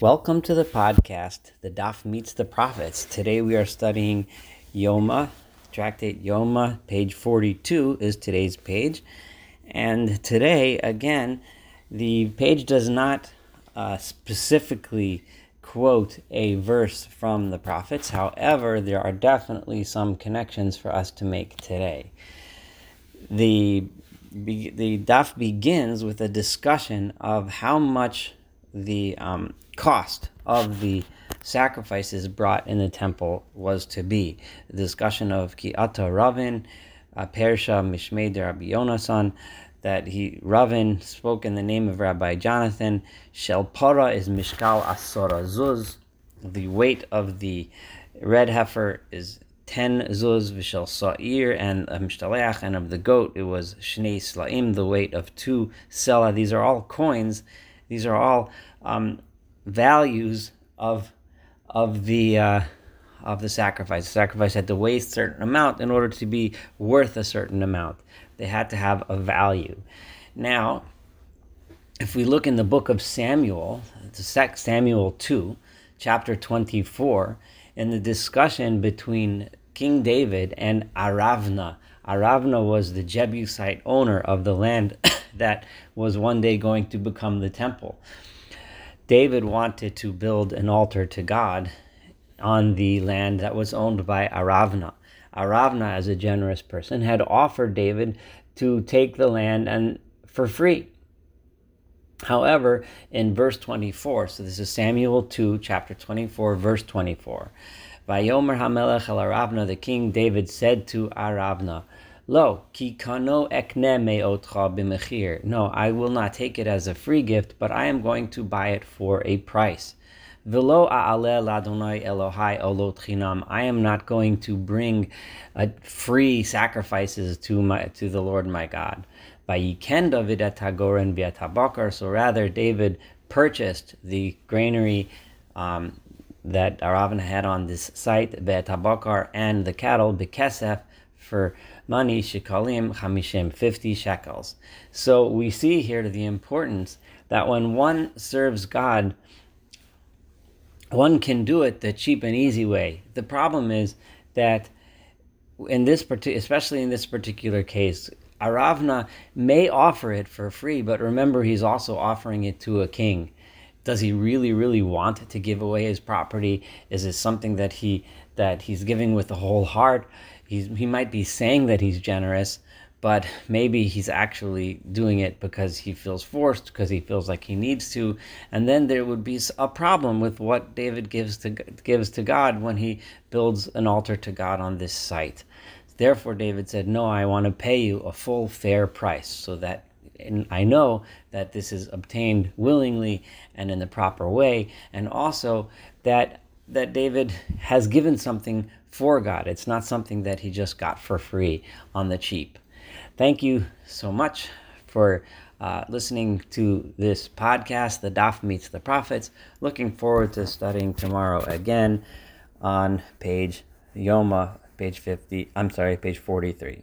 Welcome to the podcast, The Daf Meets the Prophets. Today we are studying Yoma, Tractate Yoma, page 42 is today's page. And today, again, the page does not uh, specifically quote a verse from the prophets. However, there are definitely some connections for us to make today. The, the Daf begins with a discussion of how much the um, cost of the sacrifices brought in the temple was to be. The discussion of Ki'ata Ravin, uh, Persha Mishmei de Rabbi Yonasan, that he Ravin spoke in the name of Rabbi Jonathan. Shel Para is Mishkal Asora Zuz. The weight of the red heifer is 10 zuz v'shel sa'ir and a mishtaleach, and of the goat it was shnei slaim, the weight of two sela. These are all coins. These are all um, values of of the uh, of the sacrifice. The sacrifice had to weigh a certain amount in order to be worth a certain amount. They had to have a value. Now, if we look in the book of Samuel, Samuel 2, chapter 24, in the discussion between King David and Aravna. Aravna was the Jebusite owner of the land that was one day going to become the temple. David wanted to build an altar to God on the land that was owned by Aravna. Aravna, as a generous person, had offered David to take the land and for free. However, in verse 24, so this is Samuel 2, chapter 24, verse 24. Vayomer Hamelech el Aravna, the king David said to Aravna, Lo, ki kano ekne me'otcha b'mechir. No, I will not take it as a free gift, but I am going to buy it for a price. Velo a'aleh ladonai Elohai olot chinam. I am not going to bring uh, free sacrifices to my to the Lord my God. Vayiken David et hagoren biatabakar. So rather, David purchased the granary um, that Aravna had on this site, be'etabakar, and the cattle, bekesef, for money, shekalim chamishim, 50 shekels. So we see here the importance that when one serves God, one can do it the cheap and easy way. The problem is that in this particular, especially in this particular case, Aravna may offer it for free, but remember he's also offering it to a king. Does he really, really want to give away his property? Is it something that he that he's giving with the whole heart? he's, he might be saying that he's generous, but maybe he's actually doing it because he feels forced, because he feels like he needs to, and then there would be a problem with what David gives to gives to God when he builds an altar to God on this site. Therefore, David said, "No, I want to pay you a full, fair price, so that I know that this is obtained willingly and in the proper way, and also that that David has given something for God. It's not something that he just got for free on the cheap. Thank you so much for uh, listening to this podcast, The Daf Meets the Prophets. Looking forward to studying tomorrow again on page Yoma, page 50, I'm sorry, page 43.